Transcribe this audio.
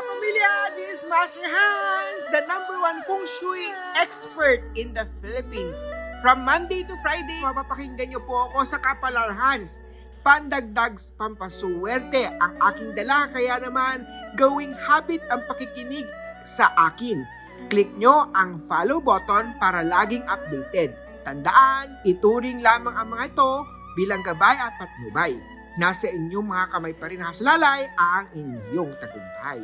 kapamilya! This is Master Hans, the number one feng shui expert in the Philippines. From Monday to Friday, mapapakinggan niyo po ako sa Kapalar Hans. Pandagdag pampasuwerte ang aking dala, kaya naman gawing habit ang pakikinig sa akin. Click nyo ang follow button para laging updated. Tandaan, ituring lamang ang mga ito bilang gabay at patnubay. Nasa inyong mga kamay pa rin hasalalay ang inyong tagumpay.